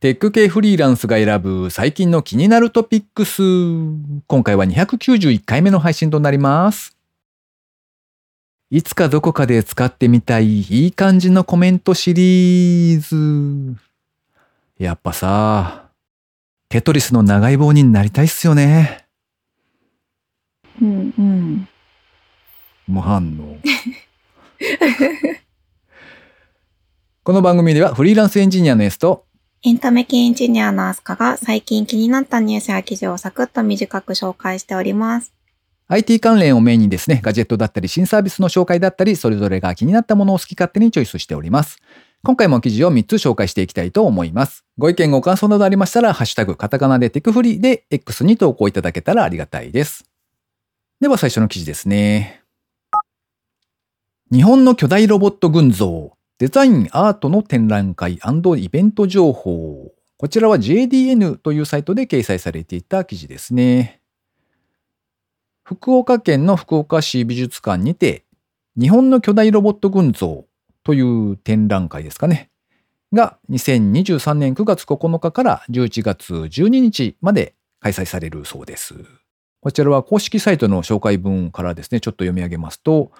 テック系フリーランスが選ぶ最近の気になるトピックス。今回は291回目の配信となります。いつかどこかで使ってみたいいい感じのコメントシリーズ。やっぱさ、テトリスの長い棒になりたいっすよね。うんうん。無反応。この番組ではフリーランスエンジニアのエスとエンタメ系エンジニアのアスカが最近気になったニュースや記事をサクッと短く紹介しております。IT 関連をメインにですね、ガジェットだったり新サービスの紹介だったり、それぞれが気になったものを好き勝手にチョイスしております。今回も記事を3つ紹介していきたいと思います。ご意見ご感想などありましたら、ハッシュタグカタカナでテクフリで X に投稿いただけたらありがたいです。では最初の記事ですね。日本の巨大ロボット群像、デザインアートの展覧会イベント情報。こちらは JDN というサイトで掲載されていた記事ですね。福岡県の福岡市美術館にて、日本の巨大ロボット群像という展覧会ですかね。が2023年9月9日から11月12日まで開催されるそうです。こちらは公式サイトの紹介文からですね、ちょっと読み上げますと、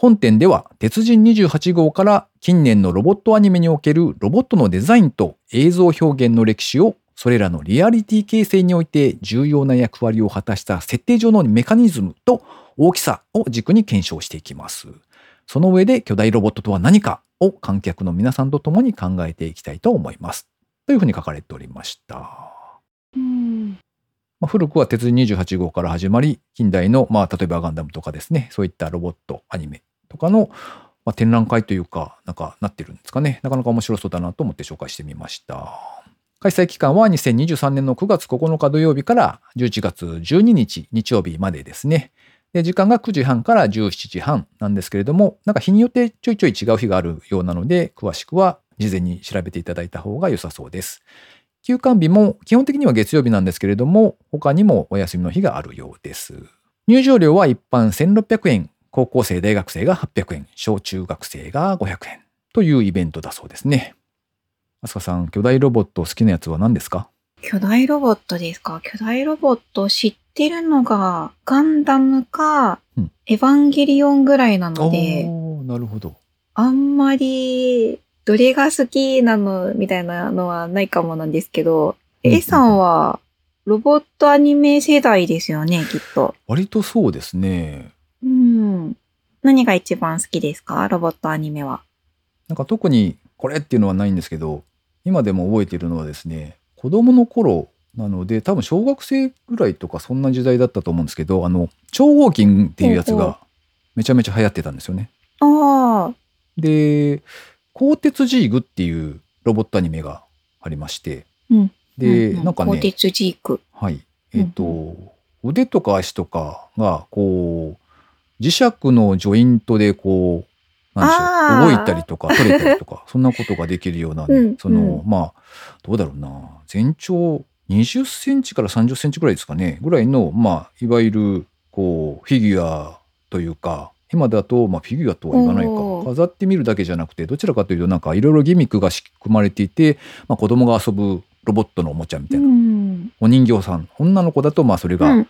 本展では鉄人28号から近年のロボットアニメにおけるロボットのデザインと映像表現の歴史をそれらのリアリティ形成において重要な役割を果たした設定上のメカニズムと大きさを軸に検証していきます。その上で巨大ロボットとは何かを観客の皆さんと共に考えていきたいと思います。というふうに書かれておりました。うん。まあ、古くは鉄人28号から始まり、近代の、まあ、例えばガンダムとかですね、そういったロボット、アニメとかの、まあ、展覧会というか、なんかなってるんですかね。なかなか面白そうだなと思って紹介してみました。開催期間は2023年の9月9日土曜日から11月12日日曜日までですね。時間が9時半から17時半なんですけれども、なんか日によってちょいちょい違う日があるようなので、詳しくは事前に調べていただいた方が良さそうです。休館日も基本的には月曜日なんですけれども、他にもお休みの日があるようです。入場料は一般1600円、高校生、大学生が800円、小中学生が500円というイベントだそうですね。あすかさん、巨大ロボット好きなやつは何ですか？巨大ロボットですか？巨大ロボット知ってるのがガンダムか、うんエヴァンゲリオンぐらいなので、なるほど。あんまりどれが好きなのみたいなのはないかもなんですけど、うん A さんはロボットアニメ世代ですよね、きっと。割とそうですね。うん。何が一番好きですか？ロボットアニメは。なんか特にこれっていうのはないんですけど、今でも覚えているのはですね、子供の頃なので、多分小学生ぐらいとかそんな時代だったと思うんですけど、あの、超合金っていうやつがめちゃめちゃ流行ってたんですよね。ああ、で、鋼鉄ジーグっていうロボットアニメがありまして、うんで、ううなんかね、鋼鉄ジーク。はい、えっ、と、腕とか足とかが、こう、磁石のジョイントでこう、なんでしょう、動いたりとか、取れたりとか、そんなことができるようなね、うんその、うん。まあ、どうだろうな、全長20センチから30センチぐらいですかね、ぐらいの、まあ、いわゆる、こう、フィギュアというか、今だと、まあ、フィギュアとは言わないか。飾ってみるだけじゃなくてどちらかというとなんかいろいろギミックが仕組まれていて、まあ、子供が遊ぶロボットのおもちゃみたういな、ん。お人形さん女の子だとまあそれが。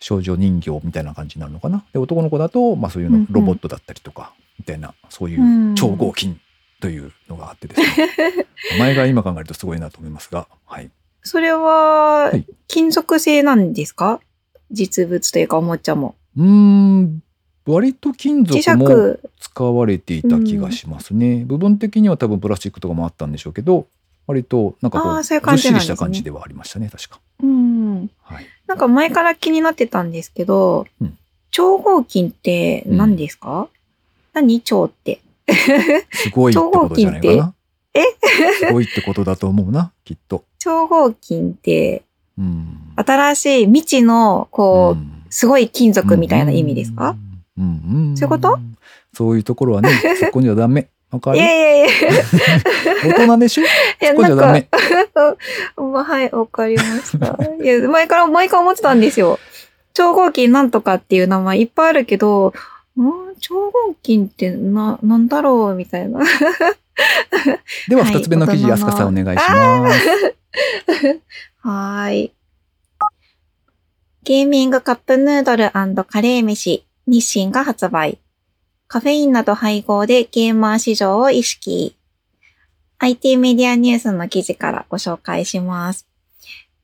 少女人形みたいな感じになるのかな？で男の子だとまあそういうのうんうん。ロボットだったりとかみたいなそういううん。超合金というのがあってですね。名前が今考えるとすごいなと思いますがはい。それははい、金属製なんですか？実物というかおもちゃも。うーん割と金磁属も石。使われていた気がしますね、部分的には多分プラスチックとかもあったんでしょうけど割となん。かこうずっしりした感じではありましたね確かうん。はいなんか前から気になってたんですけど、うん。超合金って何ですか、何超って？すごいってことじゃないかな。え？すごいってことだと思うなきっと。超合金ってうん。新しい未知のこう、うん。すごい金属みたいな意味ですか、うんうんうん。そういうこと？そういうところはね、そこにはダメ。わかる？いやいやいや。い大人でしょ？や、そこじゃダメ。まあ、はい、わかりました。いや、前から、毎回思ってたんですよ。超合金なんとかっていう名前いっぱいあるけど、ん超合金ってな、なんだろうみたいな。では、はい二つ目の記事、大人のアスカさんお願いします。はーい。ゲーミングカップヌードルカレー飯、日清が発売。カフェインなど配合でゲーマー市場を意識。IT メディアニュースの記事からご紹介します。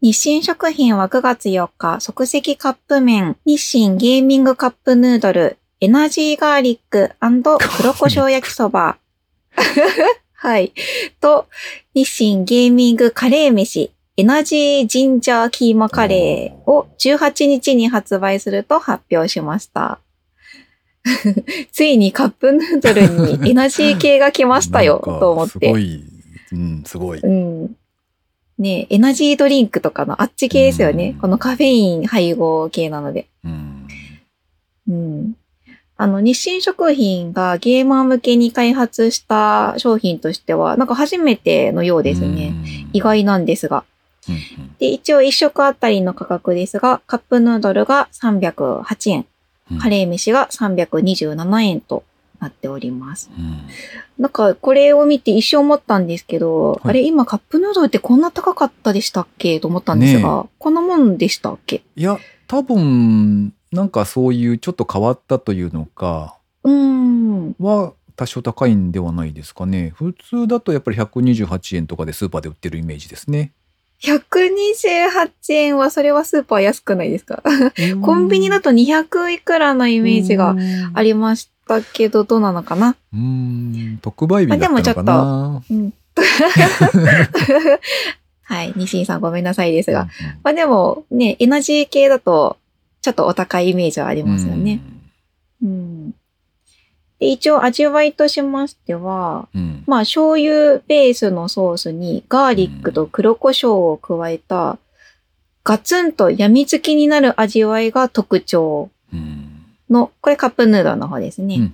日清食品は9月4日、即席カップ麺、日清ゲーミングカップヌードル、エナジーガーリック黒胡椒焼きそば。はい。と、日清ゲーミングカレー飯、エナジージンジャーキーマカレーを18日に発売すると発表しました。ついにカップヌードルにエナジー系が来ましたよ、と思って。すごい、うん、すごい。うん。ねエナジードリンクとかのあっち系ですよねうん。このカフェイン配合系なので。うん。うん。あの、日清食品がゲーマー向けに開発した商品としては、なんか初めてのようですね。意外なんですが。で、一応1食あたりの価格ですが、カップヌードルが308円、うんカレー飯が327円となっております。うんなんか、これを見て一生思ったんですけど、はいあれ、今カップヌードルってこんな高かったでしたっけ？と思ったんですが、こんなもんでしたっけ？いや、多分、なんかそういうちょっと変わったというのか、うーん。は多少高いんではないですかね。普通だとやっぱり128円とかでスーパーで売ってるイメージですね。128円は、それはスーパー安くないですか？コンビニだと200いくらのイイメージがありましたけど、どうなのかな？うーん、特売日だったのかな？うん。はい。西井さんごめんなさいですが。まあでもね、エナジー系だとちょっとお高いイメージはありますよね。うん。で一応味わいとしましては、うん。うん。まあ醤油ベースのソースにガーリックと黒胡椒を加えた、ガツンと病みつきになる味わいが特徴うん。の、これカップヌードルの方ですね。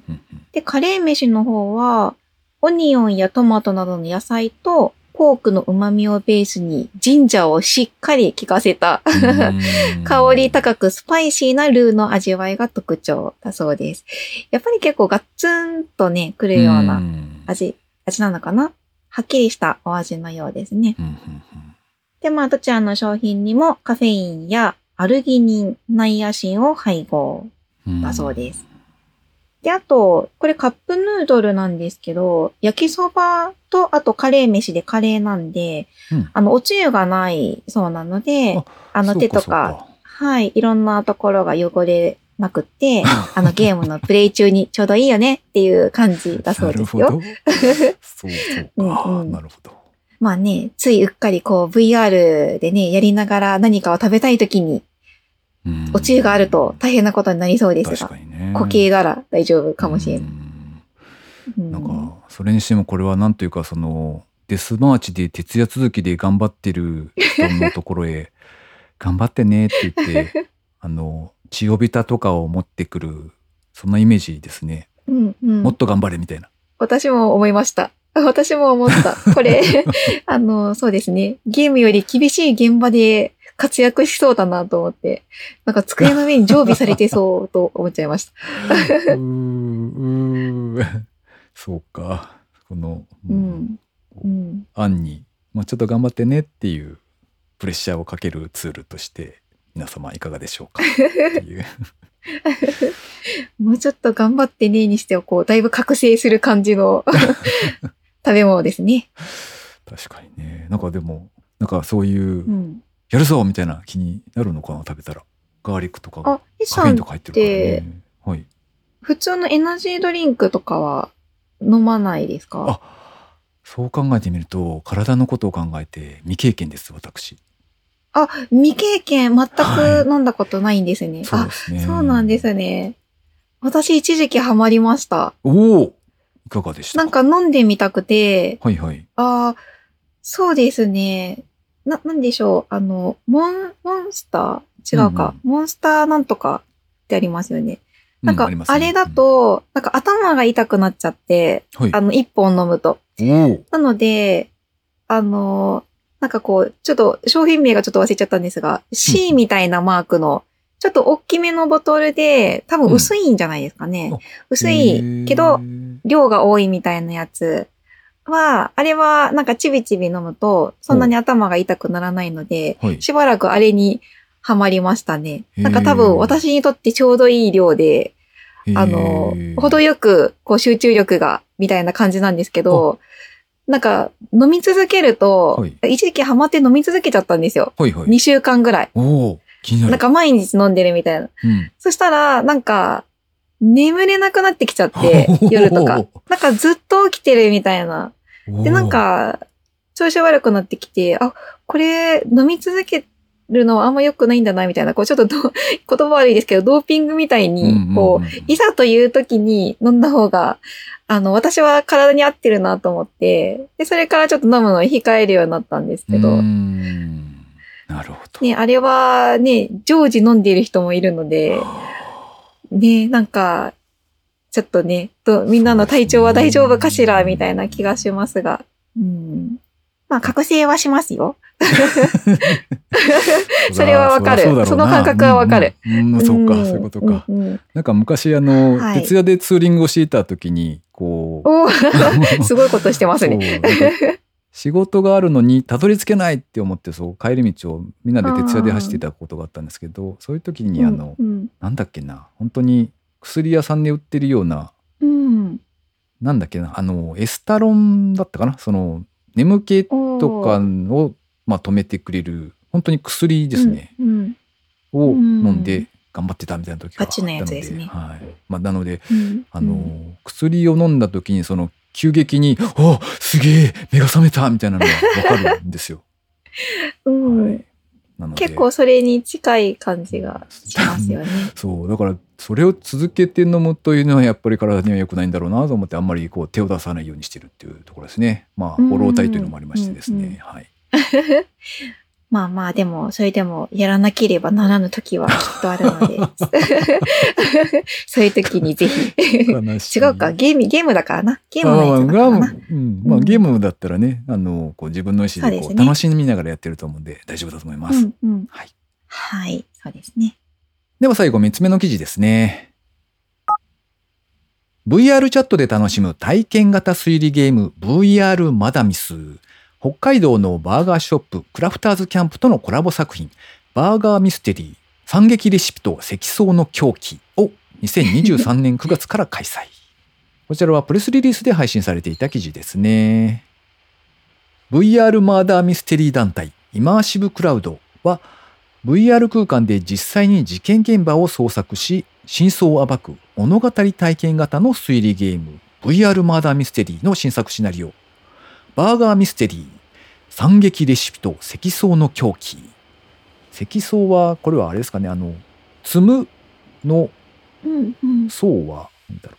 で、カレー飯の方は、オニオンやトマトなどの野菜と、ポークの旨味をベースに、ジンジャーをしっかり効かせた、うん香り高くスパイシーなルーの味わいが特徴だそうです。やっぱり結構ガッツンとね、来るような味、味なのかな？はっきりしたお味のようですね。で、まあ、どちらの商品にもカフェインやアルギニン、ナイアシンを配合。うんだそうです。で、あと、これカップヌードルなんですけど、焼きそばと、あとカレー飯でカレーなんで、うんあの、おつゆがないそうなので、ああの手とか、はい、いろんなところが汚れなくって、あの ゲームのプレイ中にちょうどいいよねっていう感じだそうですよ。なるほど。そうそうか。うんうんなるほど。まあね、ついうっかりこう VR でね、やりながら何かを食べたい時に、うんおつゆがあると大変なことになりそうですが。固形なら大丈夫かもしれない。なんか、それにしてもこれはなんというか、その、デスマーチで徹夜続きで頑張ってる人のところへ、頑張ってねって言って、あの、血をびたとかを持ってくる、そんなイメージですね。うんうんもっと頑張れみたいな。私も思いました。私も思った。これ、あの、そうですね。ゲームより厳しい現場で活躍しそうだなと思って、なんか机の上に常備されてそうと思っちゃいました。うーうーそうか。この、うん。うん。案に、まあ、ちょっと頑張ってねっていうプレッシャーをかけるツールとして皆様いかがでしょうか？っていう。もうちょっと頑張ってねにしては、こう、だいぶ覚醒する感じの 食べ物ですね。確かにね。なんかでも、なんかそういうう、ん。やるぞみたいな気になるのかな、食べたら。ガーリックとかがあ、イカフェインとか入ってるからね。はい。普通のエナジードリンクとかは飲まないですか？あそう考えてみると、体のことを考えて未経験です、私。あ、未経験全はく飲んだことないんですね。そうですね。あ、そうなんですね。私一時期ハマりました。おおいかがでした？なんか飲んでみたくて、はいはい。ああ、そうですね。な、なんでしょう？あの、モン、モンスター？違うか、モンスターなんとかってありますよね。なんか、あれだ、と、なんか頭が痛くなっちゃって。あの、一本飲むと。なので、あの、なんかこう、ちょっと商品名がちょっと忘れちゃったんですが、C みたいなマークの、ちょっと大きめのボトルで、多分薄いんじゃないですかね。うんあ薄いけど、、量が多いみたいなやつは、あれはなんかちびちび飲むと、そんなに頭が痛くならないので、はい。しばらくあれにハマりましたね。なんか多分私にとってちょうどいい量で、あの程よくこう集中力が、みたいな感じなんですけど、なんか飲み続けると、はい一時期ハマって飲み続けちゃったんですよ。はいはい。2週間ぐらい。おなる。なんか毎日飲んでるみたいな。うん、そしたら、なんか、眠れなくなってきちゃって、夜とか。なんかずっと起きてるみたいな。で、なん、か、調子悪くなってきて、あ、これ飲み続けるのはあんま良くないんだな、みたいな、こうちょっとど 言葉悪いですけど、ドーピングみたいに、こう、いざという時に飲んだ方が、あの、私は体に合ってるなと思って、で、それからちょっと飲むのを控えるようになったんですけど、なるほど。ね、あれはね、常時飲んでいる人もいるので、ね、なんか、ちょっとね、とみんなの体調は大丈夫かしらみたいな気がしますが。うん。まあ、覚醒はしますよ。それはわかるそりゃうだろうなその感覚はわかる。うんうんうんそうか、んそういうことか。うんうんなんか昔あの、はい徹夜でツーリングをしていた時に、こう、すごいことしてますそうね。仕事があるのにたどり着けないって思ってそう帰り道をみんなで徹夜で走っていたことがあったんですけどそういう時にあの、うんなんだっけな本当に薬屋さんで売ってるようなうん。なんだっけなあのエスタロンだったかな？その眠気とかを、まあ、止めてくれる本当に薬ですね、うん。をうん飲んで頑張ってたみたいな時があったのでねはいまあ、なのでうん。あの、薬を飲んだ時にその急激に「あすげえ目が覚めた!」みたいなのが分かるんですよ。うん、はい、結構それに近い感じがしますよね。そうだからそれを続けて飲むというのはやっぱり体には良くないんだろうなと思ってあんまりこう手を出さないようにしてるっていうところですね。まあうんフォロー体というのもありましてですね。はい。まあまあ、でも、それでもやらなければならぬ時はきっとあるので、そういう時にぜひ。違うか、ゲーム、ゲームだからな。ゲームやつだからな。まあゲームだったらね、あのこう自分の意思でこそう楽しみながらやってると思うんで大丈夫だと思います。うんうん。はい。はい、そうですね。では最後3つ目の記事ですね。VR チャットで楽しむ体験型推理ゲーム VR マダミス。北海道のバーガーショップクラフターズキャンプとのコラボ作品バーガーミステリー惨劇レシピと積層の狂気を2023年9月から開催。こちらはプレスリリースで配信されていた記事ですね。VR マーダーミステリー団体イマーシブクラウドは VR 空間で実際に事件現場を捜索し真相を暴く物語体験型の推理ゲーム VR マーダーミステリーの新作シナリオバーガーミステリー惨劇レシピと積層の狂気。積層はこれはあれですかねあの積むの。層はなんだろ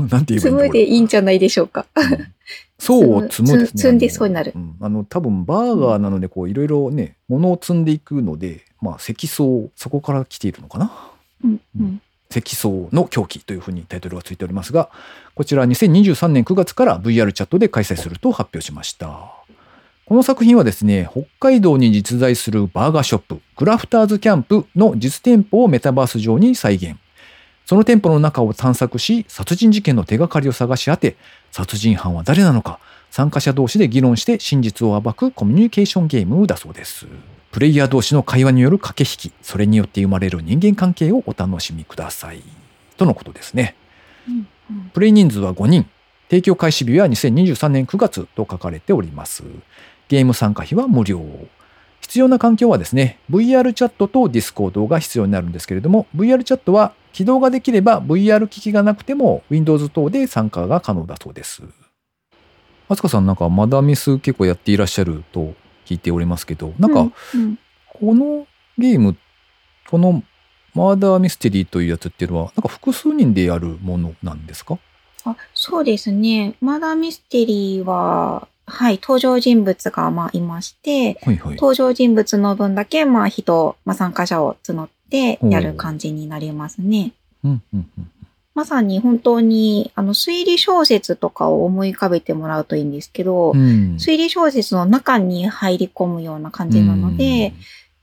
う。なんて言えばいいんだ積むでいいんじゃないでしょうか。これうを積むですね積んでそうになる。あの,、多分バーガーなのでこういろいろね物を積んでいくのでまあ積層そこから来ているのかな。うんうん。積層の狂気というふうにタイトルがついておりますが、こちら2023年9月から VR チャットで開催すると発表しました。この作品はですね、北海道に実在するバーガーショップ、クラフターズキャンプの実店舗をメタバース上に再現。その店舗の中を探索し、殺人事件の手がかりを探し当て、殺人犯は誰なのか、参加者同士で議論して真実を暴くコミュニケーションゲームだそうです。プレイヤー同士の会話による駆け引き、それによって生まれる人間関係をお楽しみください。とのことですね。うんうんプレイ人数は5人。提供開始日は2023年9月と書かれております。ゲーム参加費は無料。必要な環境はですね、VR チャットと Discord が必要になるんですけれども、VR チャットは起動ができれば VR 機器がなくても Windows 等で参加が可能だそうです。あつかさんなんかマダミス結構やっていらっしゃると聞いておりますけど、なんかうんこのゲーム、このマーダーミステリーというやつっていうのは、なんか複数人でやるものなんですか？あそうですね。マダーミステリーは、はい、登場人物がまあいまして、はいはい。登場人物の分だけまあ人、まあ参加者を募ってやる感じになりますね。うんうんうんまさに本当に、あの、推理小説とかを思い浮かべてもらうといいんですけど、うん。推理小説の中に入り込むような感じなので、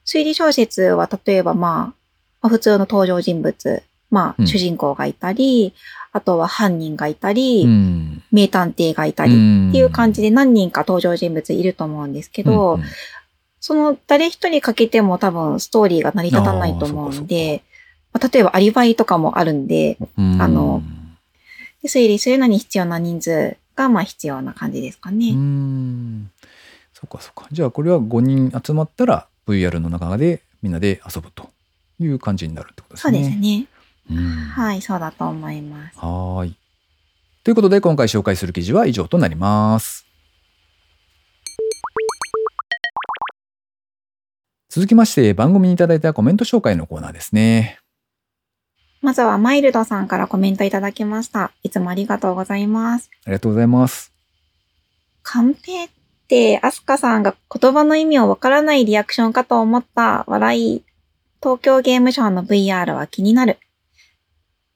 推理小説は例えばまあ、まあ普通の登場人物、まうん。あ主人公がいたり、あとは犯人がいたり、うん。名探偵がいたっりっていう感じで何人か登場人物いると思うんですけど、うんうん。その誰一人かけても多分ストーリーが成り立たないと思うので、まあ例えばアリバイとかもあるんで、うんあので推理するのに必要な人数がまあ必要な感じですかうね。ん。そっかそっか。じゃあこれは5人集まったら VR の中でみんなで遊ぶという感じになるってことですそうね。ですね。うんはい、そうだと思います。はーい。ということで今回紹介する記事は以上となります。続きまして番組にいただいたコメント紹介のコーナーですね。まずはマイルドさんからコメントいただきました。いつもありがとうございます。ありがとうございます。カンペって、アスカさんが言葉の意味をわからないリアクションかと思った笑い。東京ゲームショウの VR は気になる。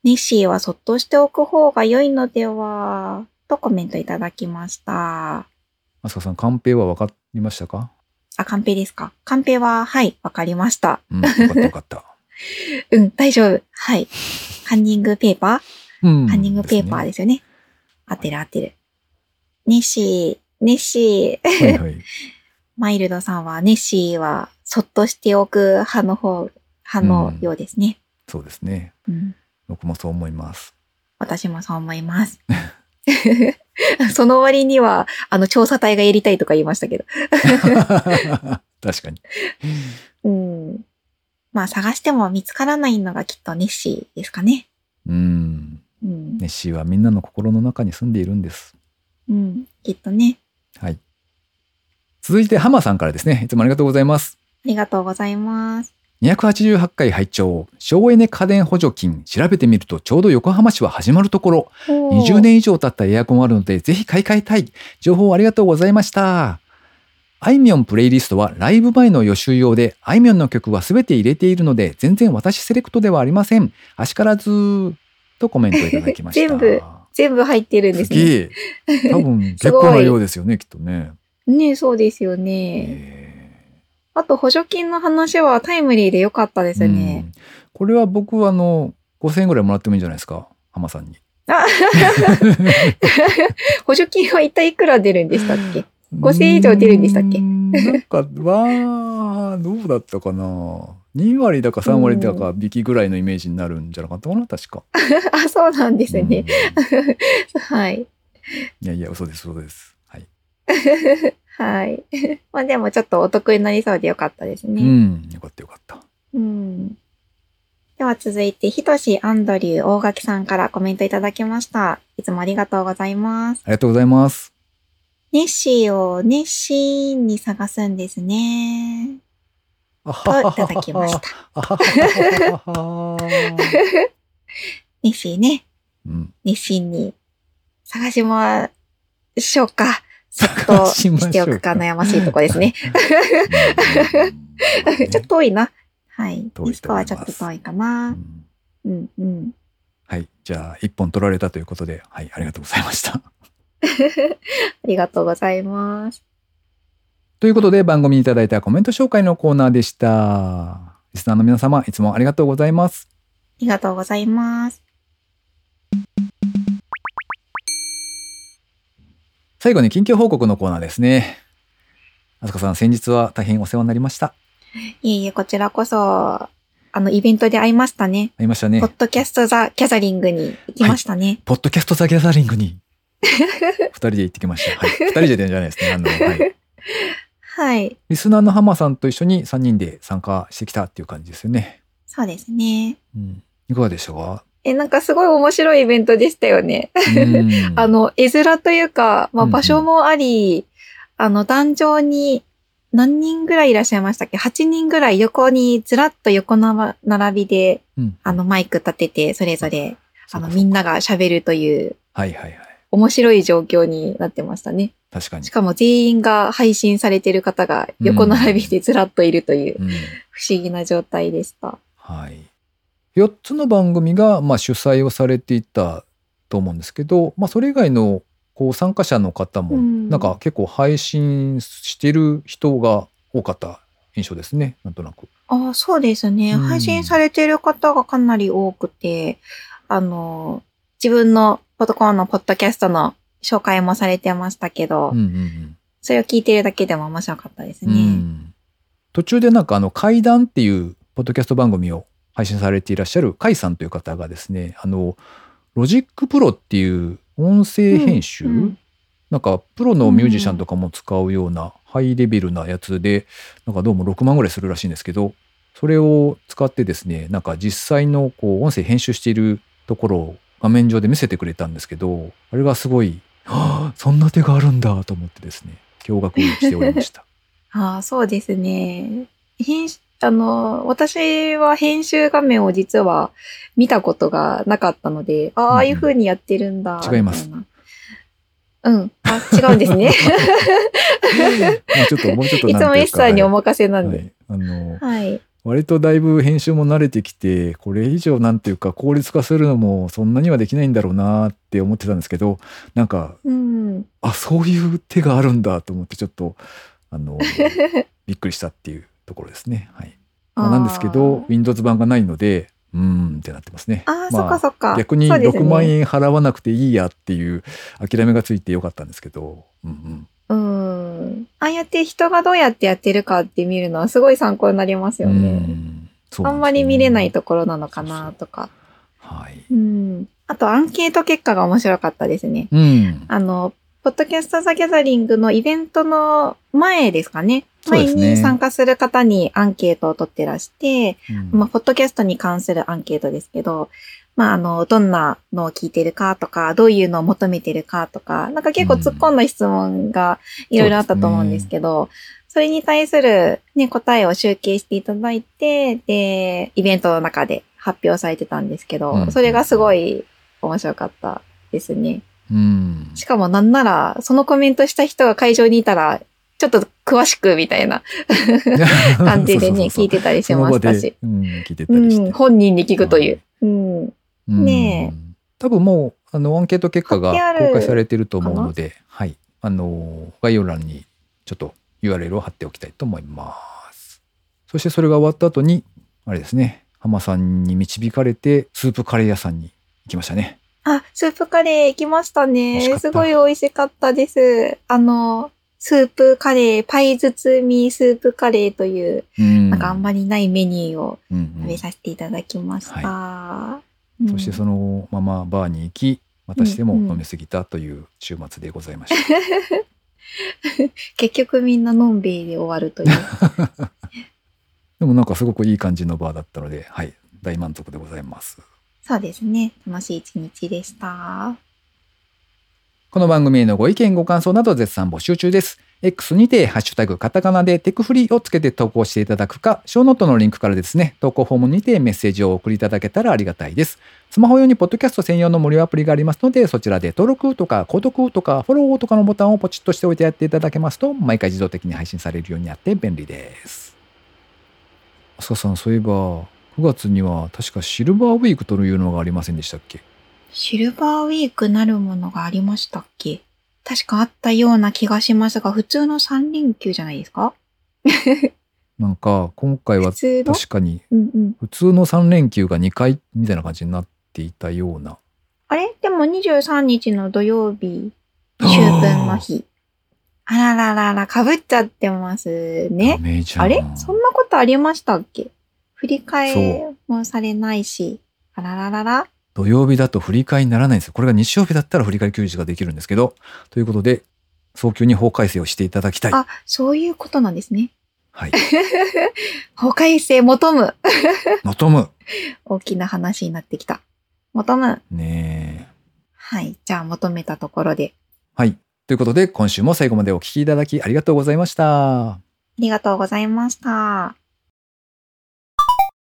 ネッシーはそっとしておく方が良いのではとコメントいただきました。あすかさん、カンペは分かりましたか？あ、カンペですかカンペは、はい、わかりました。うん、よかったよかった。うん、大丈夫。はい。カンニングペーパー？うん。カンニングペーパーですよね。合ってる合ってる。ネッシー、ネッシー。はいはい。マイルドさんは、ネッシーは、そっとしておく派の方、派のようですね。そうですね。うん。僕もそう思います。私もそう思います。その割には、あの、調査隊がやりたいとか言いましたけど。確かに。うん。まあ、探しても見つからないのがきっとネッシーですかね。うん。うん。ネッシーはみんなの心の中に住んでいるんです。うん。きっとね。はい。続いて、ハマさんからですね。いつもありがとうございます。ありがとうございます。288回拝聴省エネ家電補助金調べてみるとちょうど横浜市は始まるところ20年以上経ったエアコンあるのでぜひ買い替えたい情報ありがとうございましたあいみょんプレイリストはライブ前の予習用であいみょんの曲は全て入れているので全然私セレクトではありません。あしからずとコメントいただきました。全部全部入ってるんですね。多分 結構な量ですよねきっとね、ねそうですよね。えあと補助金の話はタイムリーで良かったですーね。うん。これは僕あの5000円ぐらいもらってもいいんじゃないですか？浜さんに。あ 補助金は一体いくら出るんでしたっけ？5000円以上出るんでしたっけ？なんか、わあ、どうだったかな？2割だか3割だか引きぐらいのイメージになるんじゃなかったかな、確か。あ、そうなんですね。うん はい。いやいや、嘘です、嘘です。はい。はい。まあでもちょっとお得になりそうでよかったですうね。ん、よかったよかった。うん。では続いて、ひとしアンドリュー大垣さんからコメントいただきました。いつもありがとうございます。ありがとうございます。ネッシーをネッシーに探すんですね。あといただきました。ネッシーね、うん、熱心に探しましょうか。そっと探しておくか悩ましいとこですね。うん ちょっと遠いな。はい。遠いいスコはちょっと遠いかなう。んうんうん。はい。じゃあ、一本取られたということで、はい、ありがとうございました。ありがとうございます。ということで、番組にいただいたコメント紹介のコーナーでした。リスナーの皆様、いつもありがとうございます。ありがとうございます。最後に近況報告のコーナーですね。あすかさん、先日は大変お世話になりました。いえいえ、こちらこそ、あの、イベントで会いましたね。ありましたねポッ。ドキャストザ・ギャザリングに行きましたね。ポッドキャストザギャザリングに、二人で行ってきました。はい。二人でじゃないですね。あの、はい。はい。リスナーのハマさんと一緒に三人で参加してきたっていう感じですよね。そうですね。うん。いかがでしたか？え、なんかすごい面白いイベントでしたよね。うん あの、絵面というか、まあ、うんうん場所もあり、あの、壇上に何人ぐらいいらっしゃいましたっけ ?8 人ぐらい横にずらっと横な並びで、うんあの、マイク立てて、それぞれ、あの、みんなが喋るという、はいはいはい。面白い状況になってましたね。確かにし。かも全員が配信されてる方が横並びでずらっといるといううん。不思議な状態でした。はい。4つの番組が、まあ、主催をされていたと思うんですけど、まあ、それ以外のこう参加者の方も、うんなんか結構配信してる人が多かった印象ですね。なんとなく。ああ、そうですね。うん配信されてる方がかなり多くて、あの、自分のポトコーンのポッドキャストの紹介もされてましたけど、うんうんうん。それを聞いてるだけでも面白かったですうね。ん途中でなんかあの怪談っていうポッドキャスト番組を配信されていらっしゃる甲斐さんという方がですねあの Logic Pro っていう音声編集、うんうんなんかプロのミュージシャンとかも使うようなハイレベルなやつでなんかどうも6万ぐらいするらしいんですけどそれを使ってですねなんか実際のこう音声編集しているところを画面上で見せてくれたんですけどあれがすごい「はあそんな手があるんだ」と思ってですね驚愕しておりました。ああ、そうですね。編集、あの、私は編集画面を実は見たことがなかったので、ああ、うんいう風にやってるんだ。違います。うん。あ、違うんですね。まあちょっともうちょっといつも S さんにお任せなんで。い、あのはい。割とだいぶ編集も慣れてきてこれ以上なんていうか効率化するのもそんなにはできないんだろうなって思ってたんですけどなんかうん。あそういう手があるんだと思ってちょっとあの びっくりしたっていうところですね。はいまあ、なんですけど Windows 版がないのでうーんってなってますね。あーあそっかそっか。逆にそうですね6万円払わなくていいやっていう諦めがついてよかったんですけど、うんうん、うん。ああやって人がどうやってやってるかって見るのはすごい参考になりますようね。んそうあなんまり見れないところなのかなとか。はい。うん。あと、アンケート結果が面白かったですね。うん。あの、ポッドキャストザギャザリングのイベントの前ですかね。前に参加する方にアンケートを取ってらして、うんまあ、ポッドキャストに関するアンケートですけど、まあ、あの、どんなのを聞いてるかとか、どういうのを求めてるかとか、なんか結構突っ込んだ質問がいろいろあったと思うんですけど、それに対するね、答えを集計していただいて、で、イベントの中で発表されてたんですけど、うんそれがすごい面白かったですね。うん。しかもなんなら、そのコメントした人が会場にいたら、ちょっと詳しくみたいな 感じでね、聞いてたりしましたし。うん、聞いてたうりして。ん、本人に聞くという。うん。うんね多分もう、あの、アンケート結果が公開されてると思うので、はい。あの、概要欄にちょっと URL を貼っておきたいと思います。そしてそれが終わった後に、あれですね、浜さんに導かれて、スープカレー屋さんに行きましたね。あ、スープカレー行きましたね。たすごい美味しかったです。あの、スープカレー、パイ包みスープカレーという、うん。なんかあんまりないメニューをうんうん食べさせていただきました。うんそしてそのままバーに行き、またしてもうんうん飲み過ぎたという週末でございました。結局みんなのんべいで終わるという。でもなんかすごくいい感じのバーだったので、はい、大満足でございます。そうですね。楽しい一日でした。この番組へのご意見ご感想など絶賛募集中です。X にてハッシュタグカタカナでテクフリーをつけて投稿していただくか、ショーノートのリンクからですね、投稿フォームにてメッセージを送りいただけたらありがたいです。スマホ用にポッドキャスト専用の無料アプリがありますので、そちらで登録とか購読とかフォローとかのボタンをポチッとしておいてやっていただけますと、毎回自動的に配信されるようになって便利です。あすかさん、そういえば、9月には確かシルバーウィークというのがありませんでしたっけ？シルバーウィークなるものがありましたっけ？確かあったような気がしますが、普通の3連休じゃないですか？なんか、今回は確かに。普通の3連休が2回みたいな感じになっていたような。あれ？でも23日の土曜日、秋分の日。あらららら、かぶっちゃってますダね。あれ？そんなことありましたっけ？振り替えもされないし。あらららら。土曜日だと振り替えにならないんですよ。これが日曜日だったら振り替え休日ができるんですけど。ということで、早急に法改正をしていただきたい。あ、そういうことなんですね。はい。法改正求む。望む。大きな話になってきた。求む。ねえ。はい。じゃあ求めたところで。はい。ということで、今週も最後までお聞きいただきありがとうございました。ありがとうございました。